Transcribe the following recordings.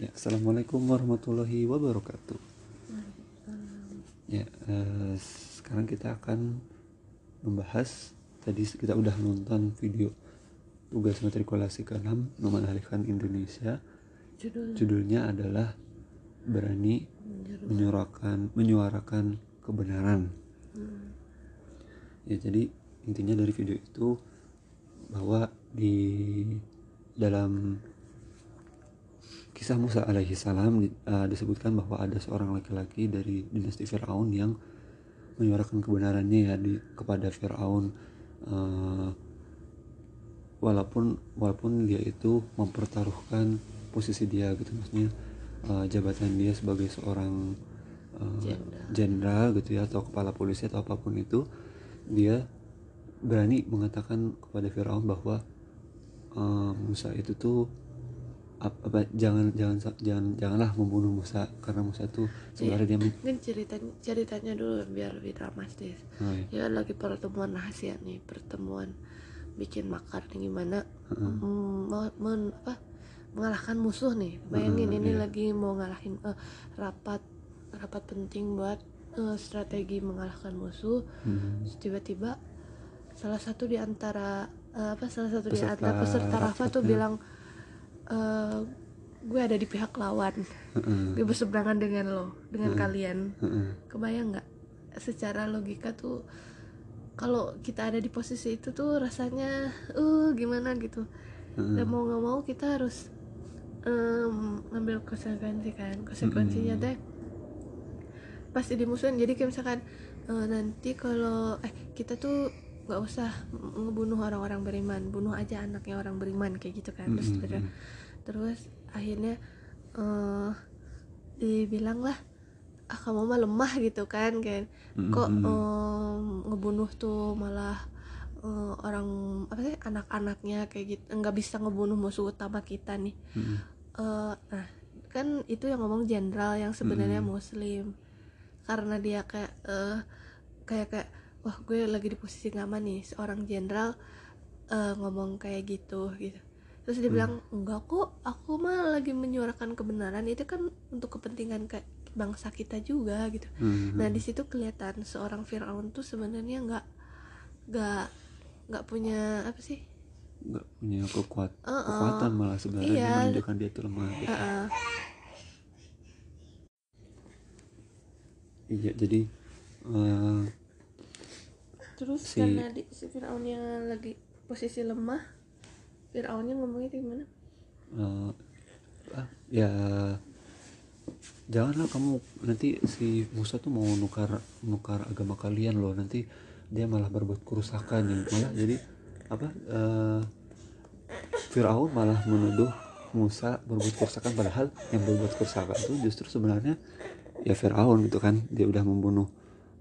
Ya, Assalamualaikum warahmatullahi wabarakatuh. Ya, eh, sekarang kita akan membahas tadi kita udah nonton video tugas matrikulasi ke-6 mengalihkan Indonesia. judul Judulnya adalah berani menyuarakan menyuarakan kebenaran. Ya, jadi intinya dari video itu bahwa di dalam kisah Musa alaihi salam uh, disebutkan bahwa ada seorang laki-laki dari dinasti Firaun yang menyuarakan kebenarannya ya di kepada Firaun uh, walaupun walaupun dia itu mempertaruhkan posisi dia gitu maksudnya uh, jabatan dia sebagai seorang uh, Jenderal. jenderal gitu ya atau kepala polisi atau apa pun itu dia berani mengatakan kepada Firaun bahwa uh, Musa itu tuh apa jangan jangan jangan janganlah membunuh Musa karena Musa tuh sebenarnya dia men- kan cerita ceritanya dulu biar lebih dramatis oh, iya. ya lagi pertemuan rahasia nih pertemuan bikin makar nih gimana mm, mau- men- apa mengalahkan musuh nih bayangin Heeh, ini iya. lagi mau ngalahin eh, rapat rapat penting buat eh, strategi mengalahkan musuh Hmm. Terus tiba-tiba salah satu di antara eh, apa salah satu di Peserta antara peserta rapat tuh rapatnya. bilang eh, gue ada di pihak lawan. Heeh, gue berseberangan dengan lo dengan kalian. Heeh. kebayang nggak? Secara logika tuh kalau kita ada di posisi itu tuh rasanya uh gimana? gitu. Heeh. dan mau nggak mau kita harus em, ngambil konsekuensi kan. Konsekuensinya Mm-mm. teh pasti dimusuhin jadi kayak misalkan eh, nanti kalau eh kita tuh nggak usah ngebunuh orang-orang beriman bunuh aja anaknya orang beriman kayak gitu kan terus Mm-mm. terus, terus akhirnya eh dibilang lah ah kamu mah lemah gitu kan kayak kok Mm-mm. em, ngebunuh tuh malah eh, orang apa sih anak-anaknya kayak gitu nggak bisa ngebunuh musuh utama kita nih Mm-mm. Eh, nah kan itu yang ngomong jenderal yang sebenarnya Mm-mm. muslim karena dia kayak eh, kayak kayak wah gue lagi di posisi nggak aman nih seorang jenderal eh, ngomong kayak gitu gitu terus dia bilang enggak kok aku mah lagi menyuarakan kebenaran itu kan untuk kepentingan kayak bangsa kita juga gitu Mm-mm. Nah di situ kelihatan seorang Fir'aun tuh sebenarnya nggak nggak nggak punya apa sih? nggak punya kekuat Uh-uh. kekuatan malah sebenarnya Iya. menunjukkan dia itu lemah gitu. Uh-uh. iya jadi eh, Terus Si- karena di, si Fir'aunnya lagi posisi lemah, Fir'aunnya ngomongnya kayak gimana? eh, ah, ya janganlah kamu nanti si Musa tuh mau nukar nukar agama kalian loh. Nanti dia malah berbuat kerusakan yang malah jadi apa eh, Firaun malah menuduh Musa berbuat kerusakan. Padahal yang berbuat kerusakan itu justru sebenarnya ya Firaun gitu kan. Dia udah membunuh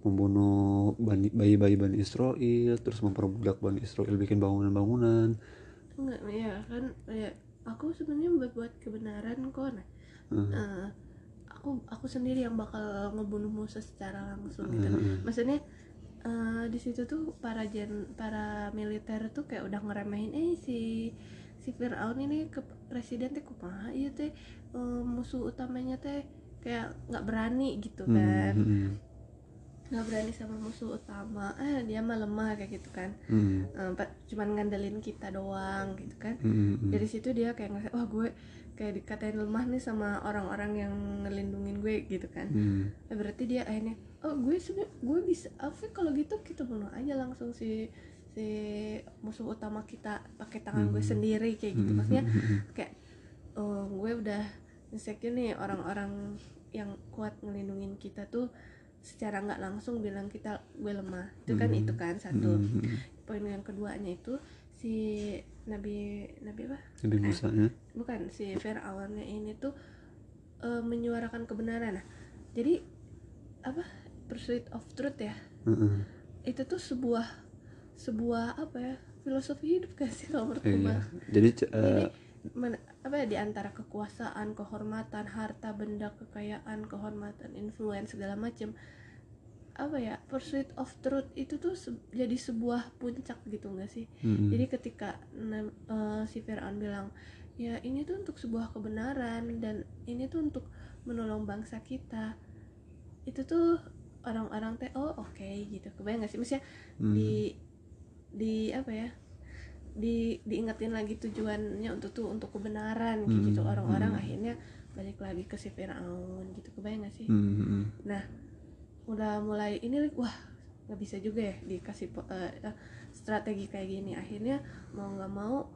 membunuh bayi-bayi Bani Israel terus memperbudak Bani Israel bikin bangunan-bangunan Enggak, ya kan ya aku sebenarnya buat buat kebenaran kok. Nah, Hmm. eh, aku aku sendiri yang bakal ngebunuh Musa secara langsung gitu. Hmm. Maksudnya eh, di situ tuh para jen para militer tuh kayak udah ngeremehin eh si si Fir'aun ini ke presiden teh kumaha iya teh eh, musuh utamanya teh kayak nggak berani gitu Hmm, kan hmm, hmm. Nggak berani sama musuh utama. Eh dia mah lemah kayak gitu kan. Eh, pa- cuman ngandelin kita doang gitu kan. Hmm, hmm. dari situ dia kayak ngerasa wah gue kayak dikatain lemah nih sama orang-orang yang ngelindungin gue gitu kan. Eh, berarti dia akhirnya oh gue sebenernya gue bisa oke kalau gitu kita bunuh aja langsung si si musuh utama kita pakai tangan gue Hmm. sendiri kayak gitu. Maksudnya kayak oh, gue udah insecure nih orang-orang yang kuat ngelindungin kita tuh secara nggak langsung bilang kita gue lemah. Itu kan Hmm. itu kan satu. Hmm, hmm. poin yang keduanya itu si nabi nabi apa? Nabi Musa ya. Bukan si Fir'aunnya ini tuh eh, menyuarakan kebenaran. Nah jadi apa? Pursuit of truth ya. Heeh. itu tuh sebuah sebuah apa ya? Filosofi hidup gak sih kalau menurut gue Iya. Jadi c- Jadi men- apa ya di antara kekuasaan, kehormatan, harta benda, kekayaan, kehormatan, influence segala macam apa ya pursuit of truth itu tuh se- jadi sebuah puncak gitu nggak sih? Mm, jadi ketika eh, si Fir'aun bilang ya ini tuh untuk sebuah kebenaran dan ini tuh untuk menolong bangsa kita itu tuh orang-orang teh oh oke gitu. Kebayang gak sih? Maksudnya Hmm. di di apa ya di diingetin lagi tujuannya untuk tuh untuk kebenaran kayak Hmm, gitu orang-orang hmm. akhirnya balik lagi ke si Firaun gitu kebayang gak sih? Hmm, hmm, nah udah mulai ini wah nggak bisa juga ya dikasih eh, strategi kayak gini. Akhirnya mau nggak mau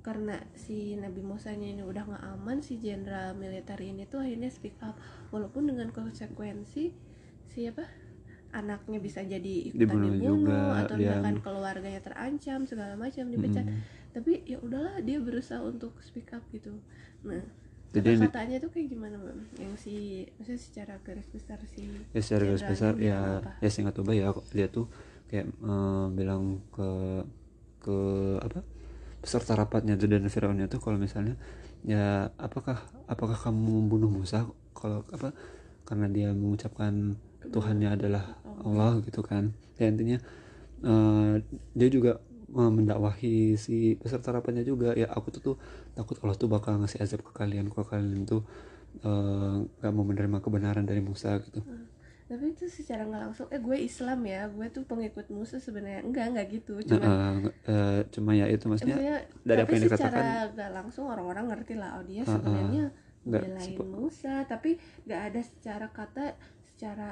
karena si Nabi Musa ini udah nggak aman si jenderal militer ini tuh akhirnya speak up. Walaupun dengan konsekuensi siapa anaknya bisa jadi ikutan Dibunuh dibunuh, juga, atau dia- bahkan keluarganya terancam segala macam dipecat. Hmm. tapi ya udahlah dia berusaha untuk speak up gitu. Nah Jadi yang di- katanya tuh kayak gimana bang? Yang si maksudnya secara garis besar si ya secara garis besar ya apa? ya singkat coba ya dia tuh kayak eh, bilang ke ke apa peserta rapatnya tuh dan Firaunnya tuh kalau misalnya ya apakah apakah kamu membunuh Musa? Kalau apa karena dia mengucapkan Tuhannya adalah Allah gitu kan. Ya intinya eh, dia juga eh, mendakwahi si peserta rapatnya juga. Ya aku tuh tuh takut Allah tuh bakal ngasih azab ke kalian kalau kalian tuh eh, nggak mau menerima kebenaran dari Musa gitu. Tapi itu secara nggak langsung eh gue Islam ya gue tuh pengikut Musa sebenarnya. Enggak enggak gitu. Nah, cuma eh, eh, cuma ya itu maksudnya maksudnya dari apa tapi yang dikatakan secara nggak langsung orang-orang ngerti lah oh dia sebenarnya Nggak belain sepe- Musa. Tapi nggak ada secara kata secara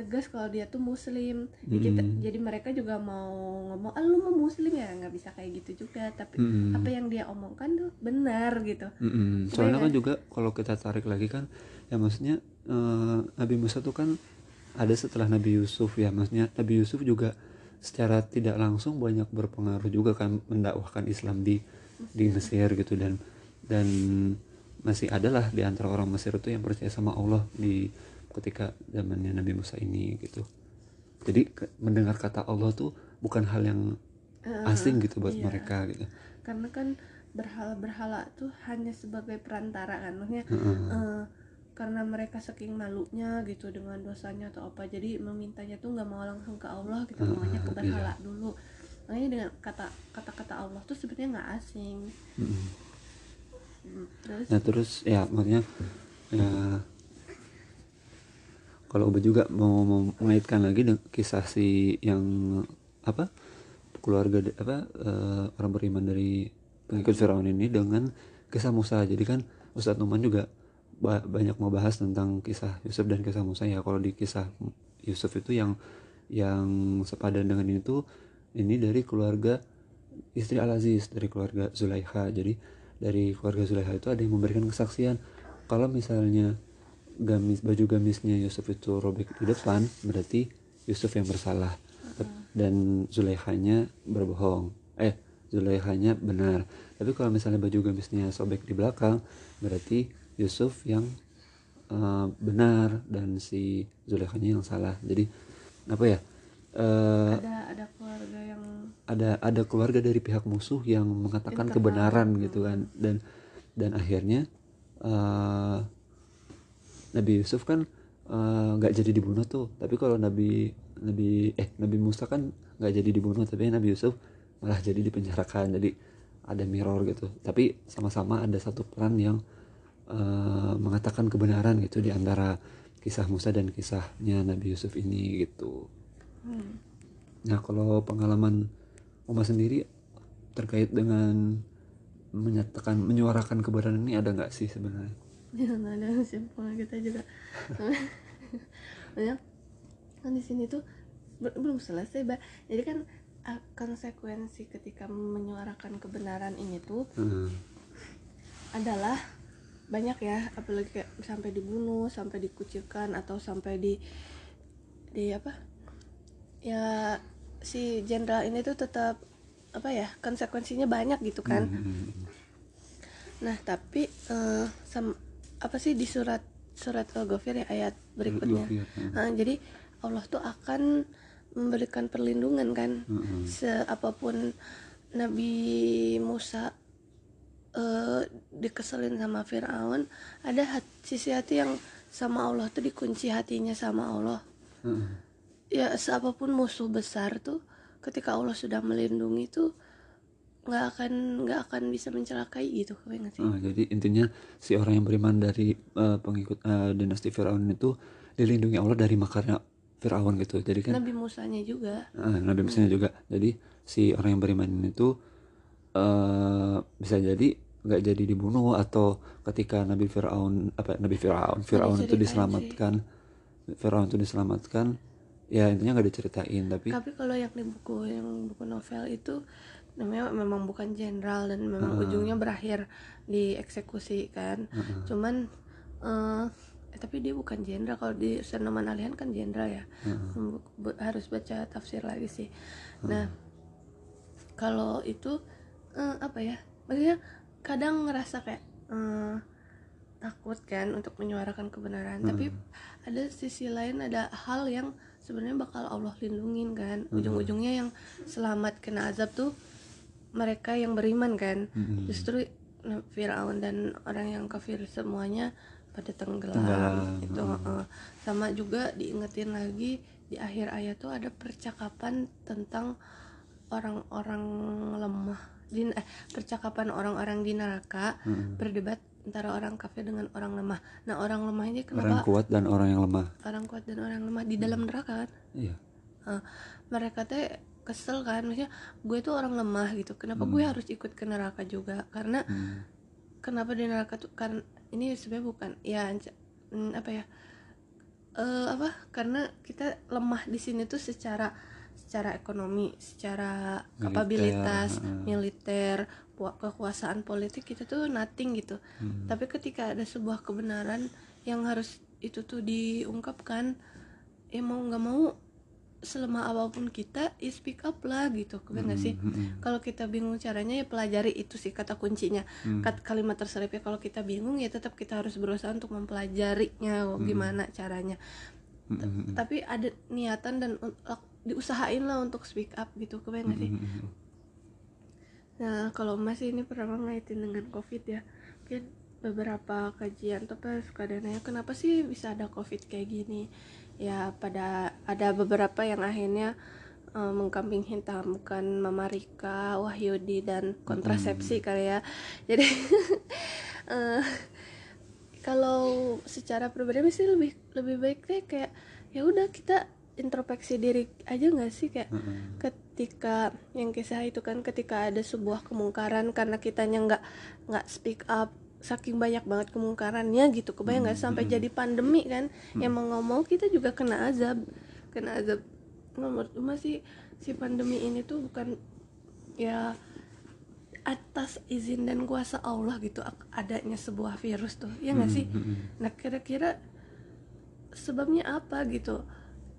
tegas kalau dia tuh muslim. Ya kita- jadi mereka juga mau ngomong ah lu mau muslim ya? Nggak bisa kayak gitu juga. Tapi Mm-mm. apa yang dia omongkan tuh benar gitu. Mm-mm. soalnya kan juga kalau kita tarik lagi kan ya maksudnya eh, Nabi Musa tuh kan ada setelah Nabi Yusuf ya. Maksudnya Nabi Yusuf juga secara tidak langsung banyak berpengaruh juga kan mendakwahkan Islam di di Mesir gitu. Dan dan masih adalah di antara orang Mesir itu yang percaya sama Allah di ketika zamannya Nabi Musa ini gitu jadi ke- mendengar kata Allah tuh bukan hal yang asing gitu buat iya. mereka gitu karena kan berhala-berhala tuh hanya sebagai perantara kan maksudnya Heeh. eh, karena mereka saking malunya gitu dengan dosanya atau apa jadi memintanya tuh nggak mau langsung ke Allah gitu Ah, maunya ke iya. berhala dulu makanya dengan kata kata-kata Allah tuh sebenarnya nggak asing. Hmm, terus Nah terus ya maksudnya ya kalau Uba juga mau, mengaitkan lagi dengan kisah si yang apa keluarga apa eh, orang beriman dari pengikut Firaun ini dengan kisah Musa. Jadi kan Ustadz Numan juga ba- banyak mau bahas tentang kisah Yusuf dan kisah Musa ya. Kalau di kisah Yusuf itu yang yang sepadan dengan ini tuh ini dari keluarga istri Al Aziz dari keluarga Zulaikha. Jadi dari keluarga Zulaikha itu ada yang memberikan kesaksian kalau misalnya gamis baju gamisnya Yusuf itu robek di depan berarti Yusuf yang bersalah. Dan Zulaikhanya berbohong. Eh Zulaikhanya benar. Tapi kalau misalnya baju gamisnya sobek di belakang berarti Yusuf yang eh, benar dan si Zulaikhanya yang salah. Jadi apa ya eh, ada ada keluarga yang ada ada keluarga dari pihak musuh yang mengatakan Internal. kebenaran gitu kan. Dan dan akhirnya eh, Nabi Yusuf kan eh, nggak jadi dibunuh tuh. Tapi kalau Nabi Nabi eh Nabi Musa kan nggak jadi dibunuh tapi Nabi Yusuf malah jadi dipenjarakan jadi ada mirror gitu. Tapi sama-sama ada satu peran yang eh, mengatakan kebenaran gitu di antara kisah Musa dan kisahnya Nabi Yusuf ini gitu. Hmm, Nah kalau pengalaman Oma sendiri terkait dengan menyatakan menyuarakan kebenaran ini ada nggak sih sebenarnya? Ya nggak ada simpel kita juga banyak kan di sini tuh be- belum selesai bah jadi kan ah, konsekuensi ketika menyuarakan kebenaran ini tuh Hmm. adalah banyak ya apalagi kayak sampai dibunuh sampai dikucilkan atau sampai di di apa ya si jenderal ini tuh tetap apa ya konsekuensinya banyak gitu kan Hmm. nah tapi eh, sam- apa sih di surat surat al-ghafir ya ayat berikutnya Ghafir, hmm. Ah, jadi Allah tuh akan memberikan perlindungan kan Hmm. seapapun Nabi Musa eh, dikeselin sama Fir'aun ada hat- sisi hati yang sama Allah tuh dikunci hatinya sama Allah Hmm. ya seapapun musuh besar tuh ketika Allah sudah melindungi tuh nggak akan nggak akan bisa mencelakai gitu kayak nggak sih? Ah, jadi intinya si orang yang beriman dari eh, pengikut eh, dinasti Firaun itu dilindungi Allah dari makarnya Firaun gitu. Jadi kan Nabi Musanya juga. Ah, Nabi Musa juga. Jadi si orang yang beriman itu eh bisa jadi nggak jadi dibunuh atau ketika Nabi Firaun apa Nabi Firaun Firaun itu diselamatkan Firaun itu diselamatkan ya intinya nggak diceritain tapi tapi kalau yang di buku yang buku novel itu namanya memang bukan jenderal dan memang ujungnya berakhir dieksekusi kan? Cuman eh eh, tapi dia bukan jenderal. Kalau di Senoman Alihan kan jenderal ya. Bu- harus baca tafsir lagi sih. Nah kalau itu eh, apa ya? Maksudnya kadang ngerasa kayak eh, takut kan untuk menyuarakan kebenaran. Tapi ada sisi lain ada hal yang sebenarnya bakal Allah lindungin kan? Ujung-ujungnya yang selamat kena azab tuh mereka yang beriman kan? Justru nah, Firaun dan orang yang kafir semuanya pada tenggelam, Tenggelam, itu heeh. sama juga diingetin lagi di akhir ayat tuh ada percakapan tentang orang-orang lemah di eh, percakapan orang-orang di neraka berdebat antara orang kafir dengan orang lemah. Nah orang lemah ini orang kenapa kuat dan orang yang lemah. Orang kuat dan orang lemah di dalam neraka kan? Iya. Eh, mereka teh kesel kan maksudnya gue tuh orang lemah gitu kenapa gue harus ikut ke neraka juga karena Hmm. kenapa di neraka tuh kan ini sebenarnya bukan ya hmm, apa ya eh apa karena kita lemah di sini tuh secara secara ekonomi secara Militer, kapabilitas militer kekuasaan politik kita tuh nothing gitu Hmm. tapi ketika ada sebuah kebenaran yang harus itu tuh diungkapkan ya mau nggak mau selemah apa pun kita ya speak up lah gitu kebayang nggak sih Hmm, hmm, kalau kita bingung caranya ya pelajari itu sih kata kuncinya Hmm. Kat- kalimat terselipnya kalau kita bingung ya tetap kita harus berusaha untuk mempelajarinya oh, gimana caranya hmm, hmm, hmm. tapi ada niatan dan diusahain lah untuk speak up gitu kebayang nggak sih Hmm, hmm, hmm. Nah, kalau Mas ini pernah ngaitin dengan COVID ya, mungkin beberapa kajian tuh pas suka nanya kenapa sih bisa ada COVID kayak gini? Ya pada ada beberapa yang akhirnya eh, mengkambing hitamkan Mama Rika, Wahyudi dan kontrasepsi kali ya. Jadi eh, kalau secara pribadi sih lebih lebih baik deh kayak ya udah kita introspeksi diri aja nggak sih kayak Hmm, ketika yang kisah itu kan ketika ada sebuah kemungkaran karena kitanya nggak nggak speak up saking banyak banget kemungkarannya gitu. Kebayang nggak? Sampai jadi pandemi kan? Yang mau ngomong kita juga kena azab. Kena azab. Menurut Uma sih si pandemi ini tuh bukan ya atas izin dan kuasa Allah gitu adanya sebuah virus tuh. Ya nggak sih? hmm, hmm. nah kira-kira sebabnya apa gitu?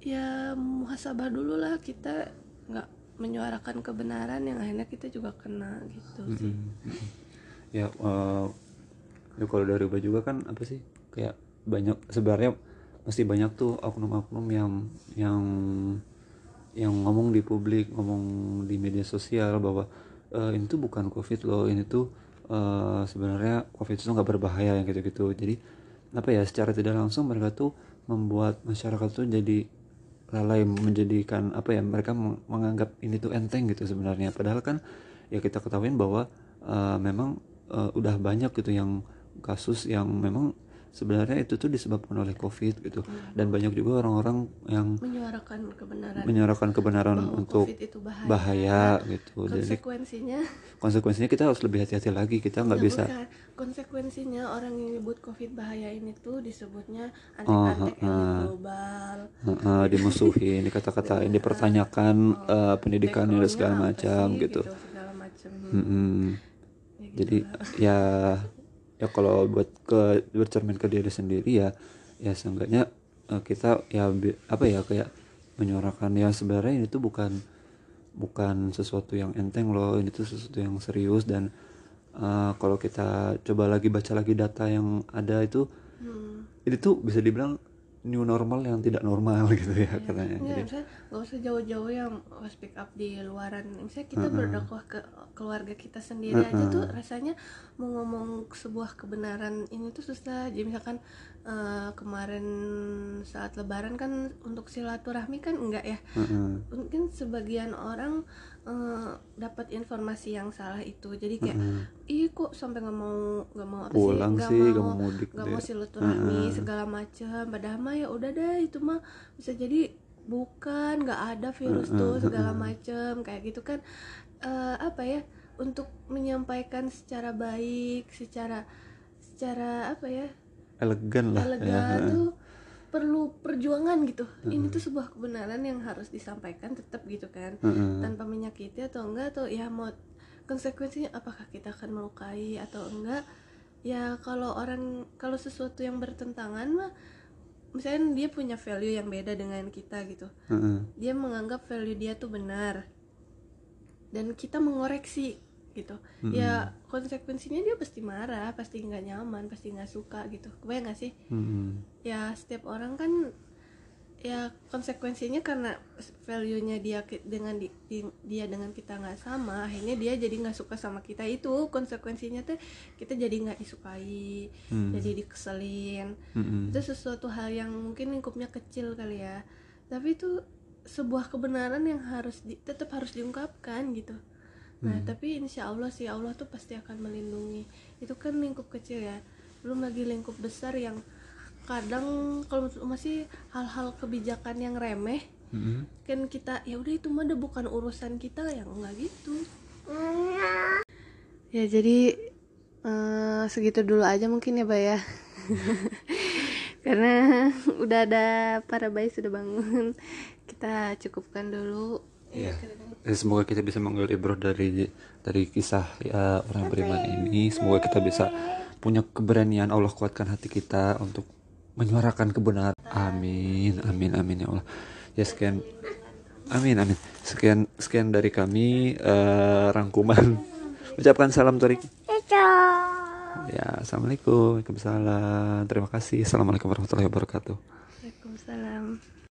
Ya muhasabah dulu lah. Kita nggak menyuarakan kebenaran yang akhirnya kita juga kena gitu sih. ya eh, ya kalau dari Uba juga kan apa sih kayak banyak sebenarnya masih banyak tuh oknum-oknum yang yang yang ngomong di publik ngomong di media sosial bahwa eh, ini tuh bukan covid loh ini tuh eh, sebenarnya covid itu nggak berbahaya yang gitu-gitu. Jadi apa ya secara tidak langsung mereka tuh membuat masyarakat tuh jadi lalai menjadikan apa ya mereka meng- menganggap ini tuh enteng gitu sebenarnya. Padahal kan ya kita ketahuin bahwa eh, memang eh, udah banyak gitu yang kasus yang memang sebenarnya itu tuh disebabkan oleh covid gitu. Dan banyak juga orang-orang yang menyuarakan kebenaran. menyuarakan kebenaran bahwa untuk COVID itu bahaya, bahaya gitu. Jadi konsekuensinya? konsekuensinya kita harus lebih hati-hati lagi. Kita nggak Ya, bisa bukan. konsekuensinya orang yang nyebut covid bahaya ini tuh disebutnya Oh, antek-antek elit heeh. global. Uh, dimusuhin dikata-katain dipertanyakan eh, pendidikannya dan segala macam sih, gitu. segala macam. Ya gitu jadi lah. ya ya kalau buat ke bercermin ke diri sendiri ya ya seenggaknya eh, kita ya apa ya kayak menyuarakan ya sebenarnya ini tuh bukan bukan sesuatu yang enteng loh ini tuh sesuatu yang serius dan eh, kalau kita coba lagi baca lagi data yang ada itu Hmm. itu tuh bisa dibilang new normal yang tidak normal gitu ya katanya. Nggak, jadi misalnya nggak usah jauh-jauh yang speak up di luaran. Misalnya kita berdakwah ke keluarga kita sendiri aja tuh rasanya mau ngomong sebuah kebenaran ini tuh susah. Jadi misalkan eh, kemarin saat lebaran kan untuk silaturahmi kan enggak ya? Heeh. mungkin sebagian orang eh, dapat informasi yang salah itu. Jadi kayak Heeh. ih kok sampai nggak mau nggak mau apa pulang sih nggak gak mau mau mudik nggak deh. mau silaturahmi Heeh. segala macam padahal mah ya udah deh itu mah bisa jadi bukan nggak ada virus Heeh, tuh segala macam kayak gitu kan Eh, apa ya untuk menyampaikan secara baik secara secara apa ya? Elegan lah ya elegan heeh. tuh perlu perjuangan gitu. Ini tuh sebuah kebenaran yang harus disampaikan tetap gitu kan. Heeh. tanpa menyakiti atau enggak atau ya mau konsekuensinya apakah kita akan melukai atau enggak? Ya kalau orang kalau sesuatu yang bertentangan mah misalnya dia punya value yang beda dengan kita gitu. Heeh. dia menganggap value dia tuh benar. Dan kita mengoreksi gitu. Ya konsekuensinya dia pasti marah pasti nggak nyaman pasti nggak suka gitu. Kebayang nggak sih? Mm-mm. ya setiap orang kan ya konsekuensinya karena value-nya dia dengan di- di- dia dengan kita nggak sama akhirnya dia jadi nggak suka sama kita itu. Konsekuensinya tuh kita jadi nggak disukai Hmm. jadi dikeselin. Mm-mm. itu sesuatu hal yang mungkin lingkupnya kecil kali ya. Tapi itu sebuah kebenaran yang harus di- tetap harus diungkapkan gitu. Nah tapi insya Allah sih Allah tuh pasti akan melindungi. Itu kan lingkup kecil ya. Belum lagi lingkup besar yang kadang kalau menurut Uma sih hal-hal kebijakan yang remeh Mm-mm. kan kita ya udah itu mah udah bukan urusan kita yang enggak gitu ya jadi eh, segitu dulu aja mungkin ya Bay ya karena udah ada para bayi sudah bangun kita cukupkan dulu Iya. Ya, semoga kita bisa mengambil ibrah dari dari kisah ya, orang beriman ini. Semoga kita bisa punya keberanian Allah kuatkan hati kita untuk menyuarakan kebenaran. Amin, amin, amin ya Allah. Ya sekian, amin, amin. Sekian, sekian dari kami eh, rangkuman. Ucapkan salam Torik. Ya, assalamualaikum, waalaikumsalam. Terima kasih. Assalamualaikum warahmatullahi wabarakatuh. Waalaikumsalam